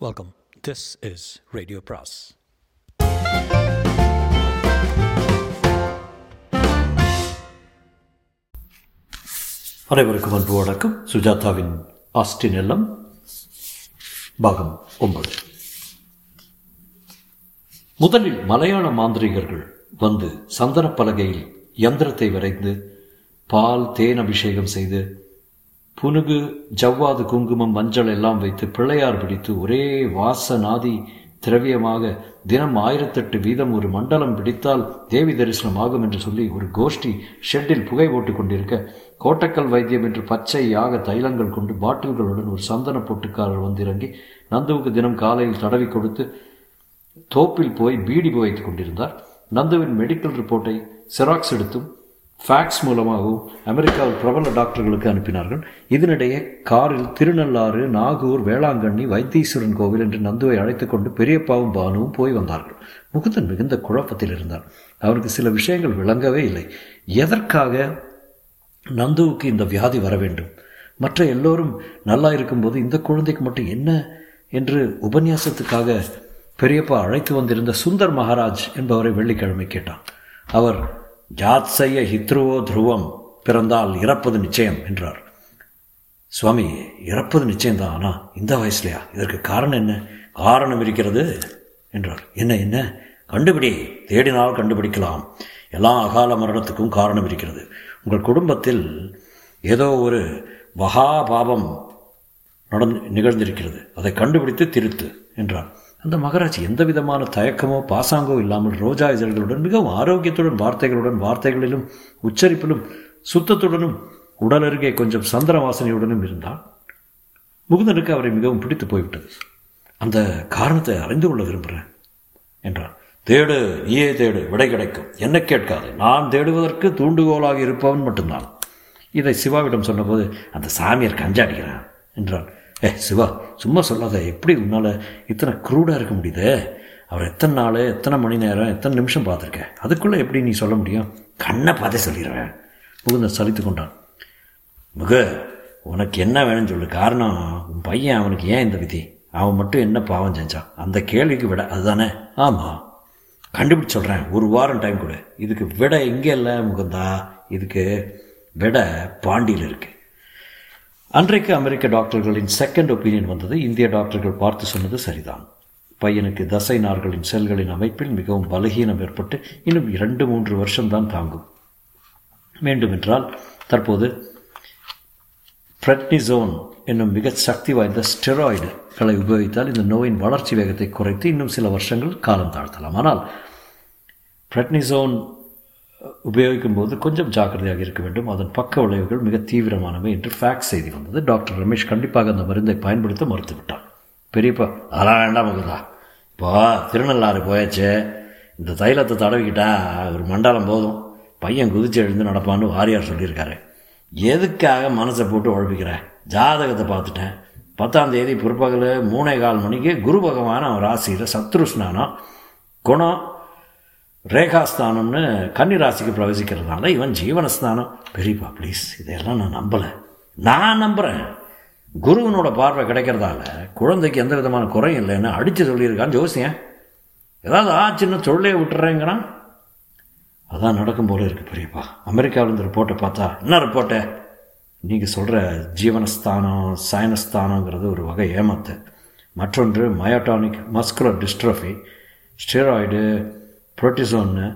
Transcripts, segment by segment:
Welcome this is radio பிராஸ் அனைவருக்கும் அன்பு வணக்கம். சுஜாதாவின் ஆஸ்டின் எல்லம் பாகம் ஒன்பது. முதலில் மலையாள மாந்திரிகர்கள் வந்து சந்தன பலகையில் யந்திரத்தை வரைந்து பால் தேன் அபிஷேகம் செய்து புனுகு ஜவ்வாது குங்குமம் மஞ்சள் எல்லாம் வைத்து பிள்ளையார் பிடித்து ஒரே வாசநாதி திரவியமாக தினம் ஆயிரத்தெட்டு வீதம் ஒரு மண்டலம் பிடித்தால் தேவி தரிசனம் ஆகும் என்று சொல்லி ஒரு கோஷ்டி ஷெட்டில் புகை போட்டுக் கொண்டிருக்க கோட்டக்கல் வைத்தியம் என்று பச்சை யாக தைலங்கள் கொண்டு பாட்டில்களுடன் ஒரு சந்தன பொட்டுக்காரர் வந்து இறங்கி நந்துவுக்கு தினம் காலையில் தடவி கொடுத்து தோப்பில் போய் பீடி வைத்துக் கொண்டிருந்தார். நந்துவின் மெடிக்கல் ரிப்போர்ட்டை செராக்ஸ் எடுத்தும் ஃபேக்ஸ் மூலமாகவும் அமெரிக்காவில் பிரபல டாக்டர்களுக்கு அனுப்பினார்கள். இதனிடையே காரில் திருநள்ளாறு நாகூர் வேளாங்கண்ணி வைத்தீஸ்வரன் கோவில் என்று நந்துவை அழைத்து கொண்டு பெரியப்பாவும் பானுவும் போய் வந்தார்கள். முகுந்தன் மிகுந்த குழப்பத்தில் இருந்தார் அவருக்கு சில விஷயங்கள் விளங்கவே இல்லை. எதற்காக நந்துவுக்கு இந்த வியாதி வர வேண்டும்? மற்ற எல்லோரும் நல்லா இருக்கும்போது இந்த குழந்தைக்கு மட்டும் என்ன என்று உபன்யாசத்துக்காக பெரியப்பா அழைத்து வந்திருந்த சுந்தர் மகாராஜ் என்பவரை வெள்ளிக்கிழமை கேட்டான். அவர் ஜாத்சய ஹித்ருவோ துருவம். பிறந்தால் இறப்பது நிச்சயம் என்றார். சுவாமி இறப்பது நிச்சயம்தான் ஆனால் இந்த வயசுலையா? இதற்கு காரணம் என்ன? காரணம் இருக்கிறது என்றார். என்ன என்ன? கண்டுபிடி. தேடினால் கண்டுபிடிக்கலாம். எல்லா அகால மரணத்துக்கும் காரணம் இருக்கிறது. உங்கள் குடும்பத்தில் ஏதோ ஒரு மகாபாபம் நடந்து நிகழ்ந்திருக்கிறது. அதை கண்டுபிடித்து திருத்து என்றார். அந்த மகராஜ் எந்த விதமான தயக்கமோ பாசாங்கோ இல்லாமல் ரோஜா இதழ்களுடன் மிகவும் ஆரோக்கியத்துடன் வார்த்தைகளுடன் வார்த்தைகளிலும் உச்சரிப்பிலும் சுத்தத்துடனும் உடல் அருகே கொஞ்சம் சந்திர வாசனையுடனும் இருந்தான். முகுந்தனுக்கு அவரை மிகவும் பிடித்து போய்விட்டது. அந்த காரணத்தை அறிந்து கொள்ள விரும்புகிறேன் என்றான். தேடு நீயே தேடு விடை கிடைக்கும். என்ன கேட்காது. நான் தேடுவதற்கு தூண்டுகோலாக இருப்பவன் மட்டும்தான். இதை சிவாவிடம் சொன்னபோது அந்த சாமியார் கஞ்சாடிக்கிறான் என்றான். ஏ சிவா சும்மா சொல்லாத. எப்படி உன்னால் இத்தனை க்ரூடாக இருக்க முடியுது? அவர் எத்தனை நாள் எத்தனை மணி நேரம் எத்தனை நிமிஷம் பார்த்துருக்கேன் அதுக்குள்ளே எப்படி நீ சொல்ல முடியும்? கண்ணை பார்த்தே சொல்லிடுவேன் முகுந்தன் சலித்து கொண்டான். முக உனக்கு என்ன வேணும்னு சொல்லு. காரணம் உன் பையன் அவனுக்கு ஏன் இந்த விதி? அவன் மட்டும் என்ன பாவம் செஞ்சான்? அந்த கேள்விக்கு விட அதுதானே? ஆமாம் கண்டுபிடிச்சு சொல்கிறேன் ஒரு வாரம் டைம் கொடு. இதுக்கு விட இங்கே இல்லை முகுந்தா. இதுக்கு விட பாண்டியில் இருக்குது அன்றைக்கு அமெரிக்க டாக்டர்களின் செகண்ட் ஒப்பீனியன் வந்தது. இந்திய டாக்டர்கள் பார்த்து சொன்னது சரிதான். பையனுக்கு தசை நார்களின் செல்களின் அமைப்பில் மிகவும் பலகீனம் ஏற்பட்டு இன்னும் இரண்டு மூன்று வருஷம்தான் தாங்கும். வேண்டுமென்றால் தற்போது பிரெட்னிசோன் என்னும் மிக சக்தி வாய்ந்த ஸ்டெராய்டுகளை உபயோகித்தால் இந்த நோயின் வளர்ச்சி வேகத்தை குறைத்து இன்னும் சில வருஷங்கள் காலம் தாழ்த்தலாம். ஆனால் பிரெட்னிசோன் உபயோகிக்கும் போது கொஞ்சம் ஜாக்கிரதையாக இருக்க வேண்டும். அதன் பக்க விளைவுகள் மிக தீவிரமானவை என்று ஃபேக்ஸ் செய்தி வந்தது. டாக்டர் ரமேஷ் கண்டிப்பாக அந்த மருந்தை பயன்படுத்த மறுத்துவிட்டான் பெரியப்பா அதெல்லாம் வேண்டாம் மகுதா இப்போ திருநள்ளாறு போயாச்சு. இந்த தைலத்தை தடவிக்கிட்டா ஒரு மண்டலம் போதும். பையன் குதிச்சு எழுந்து நடப்பான்னு வாரியார் சொல்லியிருக்காரு. எதுக்காக மனசை போட்டு உழப்பிக்கிறேன் ஜாதகத்தை பார்த்துட்டேன். பத்தாம் தேதி பிற்பகல் மூணே கால் மணிக்கு குரு பகவான் அவன் ராசியில் சத்ரு ஸ்நானம் குணம் ரேகாஸ்தானம்னு கன்னிராசிக்கு பிரவேசிக்கிறதுனால இவன் ஜீவனஸ்தானம். பெரியப்பா ப்ளீஸ் இதையெல்லாம் நான் நம்பலை. நான் நம்புகிறேன் குருவனோட பார்வை கிடைக்கிறதால குழந்தைக்கு எந்த விதமான குறையும் இல்லைன்னு அடித்து சொல்லியிருக்கான் ஜோசியன் ஏதாவது ஆச்சுன்னு சொல்லே விட்டுறேங்கிறான்? அதான் நடக்கும் போல இருக்குது பெரியப்பா. அமெரிக்காவிலேருந்து ரிப்போர்ட்டை பார்த்தா என்ன ரிப்போர்ட்டை நீங்கள் சொல்கிற ஜீவனஸ்தானம் சயனஸ்தானங்கிறது ஒரு வகை ஏமாத்து. மற்றொன்று மயோட்டானிக் மஸ்குலர் டிஸ்ட்ரஃபி ஸ்டெராய்டு புரோட்டிசோன்னு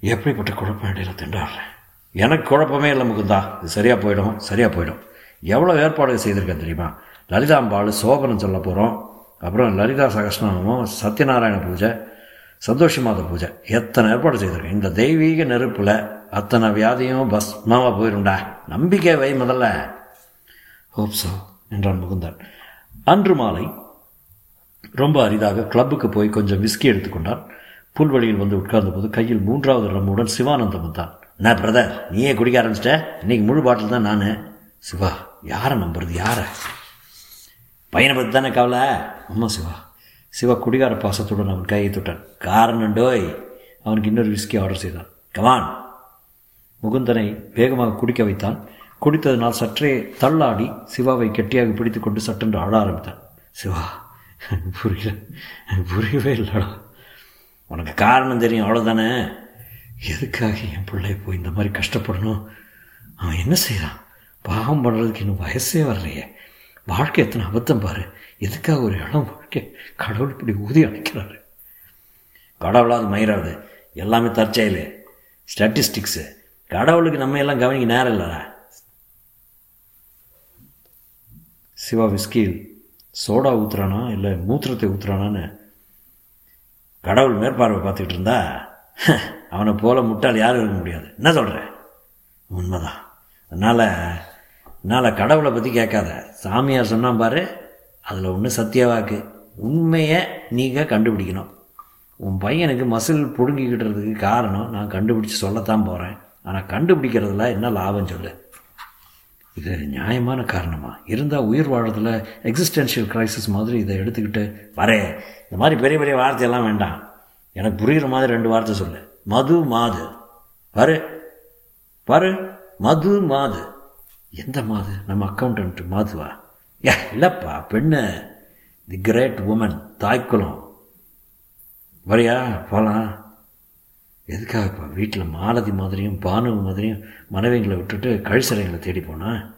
எப்படிப்பட்ட குழப்பம் இடையில திண்டாடுறேன் எனக்கு குழப்பமே இல்லை முகுந்தா. இது சரியாக போயிடும் சரியாக போயிடும். எவ்வளோ ஏற்பாடு செய்திருக்கேன் தெரியுமா? லலிதாம்பாள் சோபனம் சொல்ல போகிறோம் அப்புறம் லலிதா சகஸ்நாமம் சத்யநாராயண பூஜை சந்தோஷமாத பூஜை. எத்தனை ஏற்பாடு செய்திருக்கேன். இந்த தெய்வீக நெருப்பில் அத்தனை வியாதியும் பஸ்மாவாக போயிருண்டா. நம்பிக்கை வை முதல்ல. ஹோப் சோ என்றான் முகுந்தன். அன்று மாலை ரொம்ப அரிதாக கிளப்புக்கு போய் கொஞ்சம் விஸ்கி எடுத்துக்கொண்டான். புல்வெளியில் வந்து உட்கார்ந்தபோது கையில் மூன்றாவது ரம்முடன் சிவானந்தம் வந்தான். நான் பிரதர் நீயே குடிக்க ஆரம்பிச்சிட்ட? இன்னைக்கு முழு பாட்டில் தான் நான். சிவா யாரை நம்புறது? யாரை? பையனை பற்றி தானே கவலை? ஆமாம் சிவா. சிவா குடிகார பாசத்துடன் அவன் கையை தொட்டான். காரணம் டோய். அவனுக்கு இன்னொரு விஸ்கி ஆர்டர் செய்தான். கமான் முகுந்தனை வேகமாக குடிக்க வைத்தான். குடித்ததனால் சற்றே தள்ளாடி சிவாவை கெட்டியாக பிடித்துக்கொண்டு சட்டென்று ஆட ஆரம்பித்தான். சிவா புரியல. புரியவே இல்லைடா. உனக்கு காரணம் தெரியும் அவ்வளோதானே எதுக்காக என் பிள்ளை போய் இந்த மாதிரி கஷ்டப்படணும்? அவன் என்ன செய்கிறான் பாகம் பண்ணுறதுக்கு இன்னும் வயசே வரலையே. வாழ்க்கை எத்தனை அபத்தம் பாரு. எதுக்காக ஒரு இளம் வாழ்க்கை கடவுள் இப்படி ஊதி அணைக்கிறாரு? கடவுளாவது மயிராது எல்லாமே தற்செயல். ஸ்டாட்டிஸ்டிக்ஸு கடவுளுக்கு நம்ம எல்லாம் கவனிக்க நேரம் இல்லைடா. சிவா விஸ்கியில் சோடா ஊத்துறானா? இல்லை மூத்திரத்தை ஊத்துறானான்னு கடவுள் மேற்பார்வை பார்த்துக்கிட்டு இருந்தா அவனை போல முட்டாள் யாரும் இருக்க முடியாது. என்ன சொல்கிற உண்மைதான். அதனால் அதனால் கடவுளை பற்றி கேட்காத. சாமியார் சொன்னான் பாரு அதில் ஒன்று சத்தியவாக்கு உண்மையை நீங்கள் கண்டுபிடிக்கணும். உன் பையனுக்கு மசில் பிடுங்கிக்கிட்டுறதுக்கு காரணம் நான் கண்டுபிடிச்சி சொல்லத்தான் போகிறேன் ஆனால் கண்டுபிடிக்கிறதுல என்ன லாபம் சொல்லு? இது நியாயமான காரணமா? இருந்தால் உயிர் வாழறதுல எக்ஸிஸ்டென்ஷியல் கிரைசிஸ் மாதிரி இதை எடுத்துக்கிட்டு வரே. இந்த மாதிரி பெரிய பெரிய வார்த்தையெல்லாம் வேண்டாம். எனக்கு புரிகிற மாதிரி ரெண்டு வார்த்தை சொல்லு. மது மாது. வரு வரு மது மாது. எந்த மாது? நம்ம அக்கௌண்டன்ட் மாதுவா? ஏ இல்லைப்பா பெண்ணு. தி கிரேட் உமன் தாய்க்குளம். வரியா? போகலாம் எதுக்காகப்பா வீட்டில் மாலதி மாதிரியும் பானு மாதிரியும் மனைவிங்களை விட்டுட்டு கழிசறைங்களை தேடி போனா?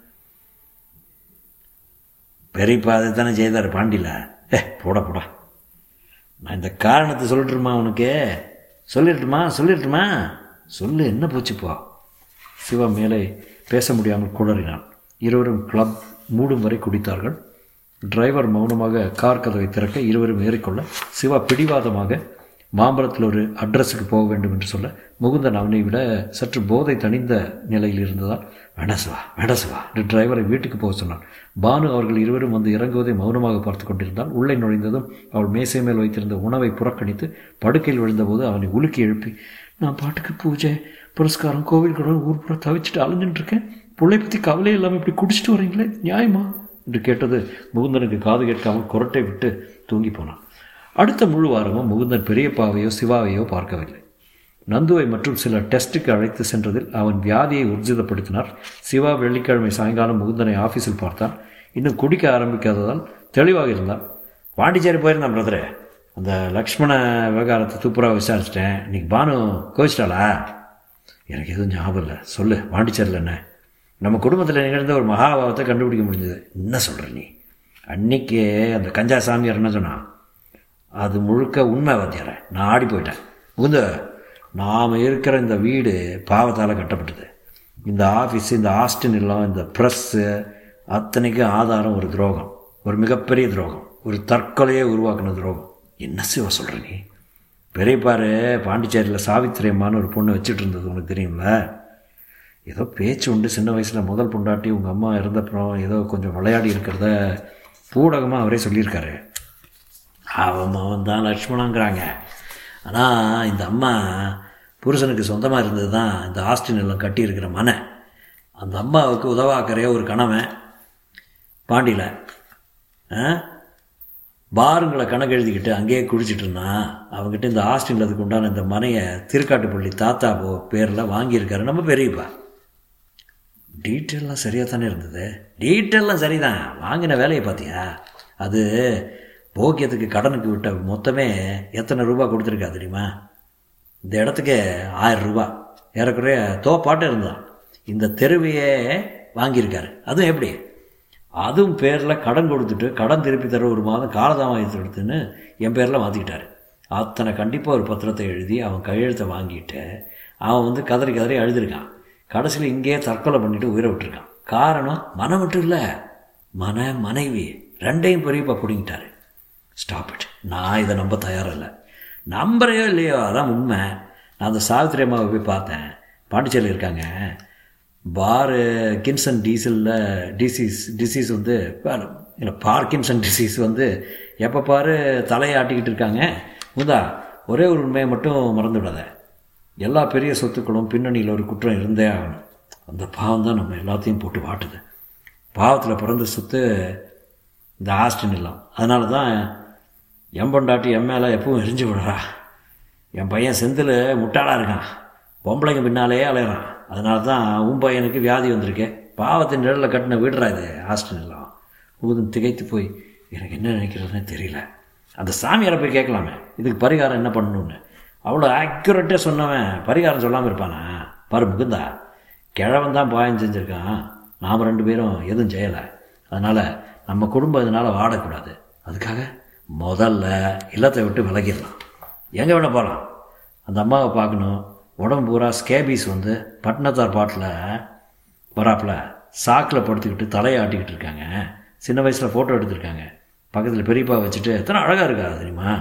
பெரியப்பா அதை தானே செய்தார் பாண்டியில் ஏ போட போடா. நான் இந்த காரணத்தை சொல்லட்டுமா உனக்கு சொல்லிடட்டுமா? சொல்லிடட்டுமா? சொல்லு என்ன போச்சுப்பா சிவா மேலே பேச முடியாமல் குளறினான். இருவரும் கிளப் மூடும் வரை குடித்தார்கள். டிரைவர் மௌனமாக கார் கதவை திறக்க இருவரும் ஏறிக்கொள்ள சிவா பிடிவாதமாக மாம்பழத்தில் ஒரு அட்ரஸுக்கு போக வேண்டும் என்று சொல்ல முகுந்தன் அவனை விட சற்று போதை தணிந்த நிலையில் இருந்ததால் வேண்டாசுவா வேண்டாசுவா என்று டிரைவரை வீட்டுக்கு போக சொன்னான். பானு அவர்கள் இருவரும் வந்து இறங்குவதை மௌனமாக பார்த்து கொண்டிருந்தால் உள்ளே நுழைந்ததும் அவள் மேசை மேல் வைத்திருந்த உணவை புறக்கணித்து படுக்கையில் விழுந்தபோது அவனை உலுக்கி எழுப்பி நான் பாட்டுக்கு பூஜை புரஸ்காரம் கோவில்களோட ஊர் புற தவிச்சிட்டு அலைஞ்சுட்டு இருக்கேன். பிள்ளை பற்றி கவலை இல்லாமல் இப்படி குடிச்சிட்டு வரீங்களே நியாயமா? என்று கேட்டது முகுந்தனுக்கு காது கேட்காமல் குரட்டை விட்டு தூங்கி போனான். அடுத்த முழு வாரமும் முகுந்தன் பெரியப்பாவையோ சிவாவையோ பார்க்கவில்லை. நந்துவை மற்றும் சில டெஸ்ட்டுக்கு அழைத்து சென்றதில் அவன் வியாதியை உர்ஜிதப்படுத்தினார் சிவா வெள்ளிக்கிழமை சாயங்காலம் முகுந்தனை ஆஃபீஸில் பார்த்தான். இன்னும் குடிக்க ஆரம்பிக்காததால் தெளிவாக இருந்தான். பாண்டிச்சேரி போயிருந்தான் பிரதரே அந்த லக்ஷ்மண விவகாரத்தை துப்புராக விசாரிச்சிட்டேன். இன்னைக்கு பானு கோச்சிட்டாளா எனக்கு எதுவும் ஞாபகம் இல்லை. சொல்லு. பாண்டிச்சேரியில் என்ன? நம்ம குடும்பத்தில் நிகழ்ந்த ஒரு மகாபாவத்தை கண்டுபிடிக்க முடிஞ்சது. என்ன சொல்கிற நீ? அன்னைக்கு அந்த கஞ்சா சாமியார் என்ன சொன்னான்? அது முழுக்க உண்மை வாத்தியார நான் ஆடி போயிட்டேன். முகுந்த நாம் இருக்கிற இந்த வீடு பாவத்தால் கட்டப்பட்டது. இந்த ஆஃபீஸ் இந்த ஆஸ்டின் இல்லம் இந்த ப்ரெஸ்ஸு அத்தனைக்கும் ஆதாரம் ஒரு துரோகம். ஒரு மிகப்பெரிய துரோகம். ஒரு தற்கொலையை உருவாக்குன துரோகம். என்ன சிவ சொல்கிற நீ? பெரியப்பாரு பாண்டிச்சேரியில் சாவித்திரி அம்மான்னு ஒரு பொண்ணு வச்சுட்டு இருந்தது உனக்கு தெரியும்ல? ஏதோ பேச்சு உண்டு. சின்ன வயசில் முதல் பொண்டாட்டி உங்கள் அம்மா இருந்தப்புறம் ஏதோ கொஞ்சம் விளையாடி இருக்கிறத பூடகமாக அவரே சொல்லியிருக்காரு. அவன் அவன் தான் லக்ஷ்மணங்கிறாங்க ஆனால் இந்த அம்மா புருஷனுக்கு சொந்தமாக இருந்தது தான் இந்த ஆஸ்டின் எல்லாம் கட்டியிருக்கிற மனை. அந்த அம்மாவுக்கு உதவாக்கிறைய ஒரு கணவன். பாண்டியில் பாருங்களை கணக்கு எழுதிக்கிட்டு அங்கேயே குடிச்சிட்டு இருந்தான் அவங்ககிட்ட இந்த ஹாஸ்டலில் அதுக்கு உண்டான இந்த மனையை திருக்காட்டுப்பள்ளி தாத்தா போ பேரில் வாங்கியிருக்காரு. நம்ம பெரியப்பா. டீட்டெயிலாம் சரியாக தானே இருந்தது. டீட்டெயிலாம் சரிதான். வாங்கின வேலையை பார்த்தியா அது போக்கியத்துக்கு கடனுக்கு விட்ட மொத்தமே எத்தனை ரூபா கொடுத்துருக்கா தெரியுமா? இந்த இடத்துக்கு ஆயிரம் ரூபா. ஏறக்குறைய தோப்பாட்டு இருந்தான். இந்த தெருவையே வாங்கியிருக்காரு. அதுவும் எப்படி? அதுவும் பேரில் கடன் கொடுத்துட்டு கடன் திருப்பி தர ஒரு மாதம் காலதாமதத்தை எடுத்துன்னு என் பேரில் மாற்றிக்கிட்டாரு அத்தனை கண்டிப்பாக ஒரு பத்திரத்தை எழுதி அவன் கையெழுத்தை வாங்கிட்டு அவன் வந்து கதறி கதறி அழுதுருக்கான். கடைசியில் இங்கேயே தற்கொலை பண்ணிட்டு உயிரை விட்டுருக்கான். காரணம் மனம் மட்டும் இல்லை மன மனைவி ரெண்டையும் பெரியப்பா பிடிங்கிட்டாரு. ஸ்டாப் இட் நான் இதை நம்ப தயாரில்லை. நம்புறையோ இல்லையோ அதான் உண்மை. நான் அந்த சாவித்திரி அம்மாவை போய் பார்த்தேன். பாண்டிச்சேரியில் இருக்காங்க. பாரு கின்சன் டீசலில் டிசீஸ் டிசீஸ் வந்து இல்லை பார்க்கின்சன் டிசீஸ் வந்து எப்போ பாரு தலையை ஆட்டிக்கிட்டு இருக்காங்க. முதா ஒரே ஒரு உண்மையை மட்டும் மறந்து விடாத எல்லா பெரிய சொத்துக்களும் பின்னணியில் ஒரு குற்றம் இருந்தே ஆகணும். அந்த பாவம் தான் நம்ம எல்லாத்தையும் போட்டு வாட்டுது. பாவத்தில் பிறந்த சொத்து இந்த ஆஸ்டின் எல்லாம். அதனால தான் என் பொண்டாட்டி என் மேலே எப்பவும் எரிஞ்சு விடுறா. என் பையன் செந்தில் முட்டாளாக இருக்கான். பொம்பளைங்க பின்னாலேயே அலையிறான். அதனால தான் உன் பையனுக்கு வியாதி வந்திருக்கு. பாவத்தின் நிழலில் கட்டின வீடுறா இது ஹாஸ்டல் ஊதும் திகைத்து போய் எனக்கு என்ன நினைக்கிறதுனே தெரியல. அந்த சாமியாரை போய் கேட்கலாமே. இதுக்கு பரிகாரம் என்ன பண்ணணும்னு. அவ்வளோ ஆக்யூரேட்டாக சொன்னவன் பரிகாரம் சொல்லாமல் இருப்பானா? பாரு முகுந்தா கிழவன் தான் பாயம் செஞ்சுருக்கான். நாம் ரெண்டு பேரும் எதுவும் செய்யலை. அதனால் நம்ம குடும்பம் இதனால் வாடக்கூடாது அதுக்காக முதல்ல இல்லத்தை விட்டு விலகிடலாம். எங்கே வேணால் போகலாம் அந்த அம்மாவை பார்க்கணும். உடம்பு பூரா ஸ்கேபீஸ் வந்து பட்டினத்தார் பாட்டில் வராப்பில் சாக்கில் படுத்துக்கிட்டு தலையை ஆட்டிக்கிட்டு இருக்காங்க. சின்ன வயசில் ஃபோட்டோ எடுத்திருக்காங்க. பக்கத்தில் பெரியப்பா வச்சுட்டு எத்தனை அழகாக இருக்கா தெரியுமா?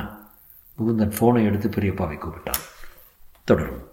முகுந்தன் ஃபோனை எடுத்து பெரியப்பாவை கூப்பிட்டான். தொடரும்.